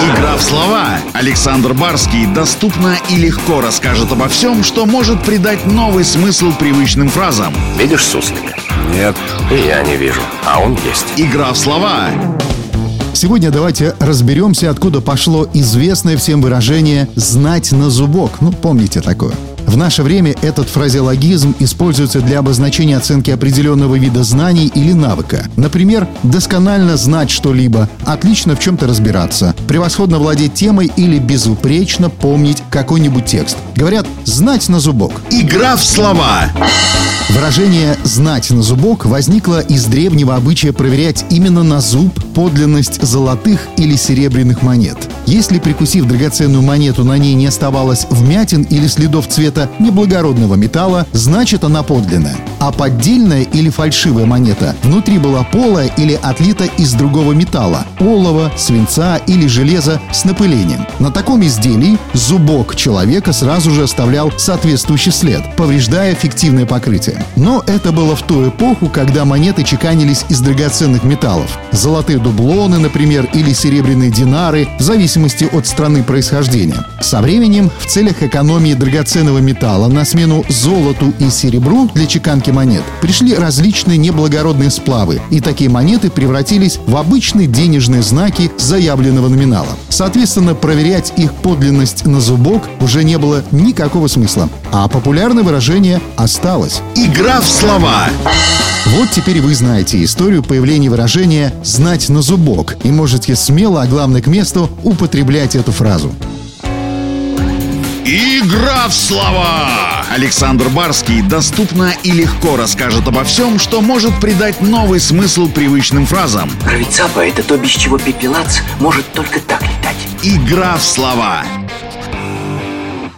Игра в слова. Александр Барский доступно и легко расскажет обо всем, что может придать новый смысл привычным фразам. Видишь суслика? Нет. И я не вижу, а он есть. Игра в слова. Сегодня давайте разберемся, откуда пошло известное всем выражение «знать на зубок». Ну, помните такое. В наше время этот фразеологизм используется для обозначения оценки определенного вида знаний или навыка. Например, досконально знать что-либо, отлично в чем-то разбираться, превосходно владеть темой или безупречно помнить какой-нибудь текст. Говорят «знать на зубок». Игра в слова. Выражение «знать на зубок» возникло из древнего обычая проверять именно на зуб подлинность золотых или серебряных монет. Если, прикусив драгоценную монету, на ней не оставалось вмятин или следов цвета неблагородного металла, значит она подлинная. А поддельная или фальшивая монета внутри была полая или отлита из другого металла – олова, свинца или железа с напылением. На таком изделии зубок человека сразу же оставлял соответствующий след, повреждая фиктивное покрытие. Но это было в ту эпоху, когда монеты чеканились из драгоценных металлов. Золотые дублоны, например, или серебряные динары, в зависимости от страны происхождения. Со временем, в целях экономии драгоценного металла на смену золоту и серебру для чеканки монет пришли различные неблагородные сплавы, и такие монеты превратились в обычные денежные знаки заявленного номинала. Соответственно, проверять их подлинность на зубок уже не было никакого смысла, а популярное выражение осталось. Игра в слова. Вот теперь вы знаете историю появления выражения «знать на зубок» и можете смело, а главное к месту, употреблять эту фразу. Игра в слова. Александр Барский доступно и легко расскажет обо всем, что может придать новый смысл привычным фразам. Рыцапа — это то, без чего пепелац может только так летать. Игра в слова.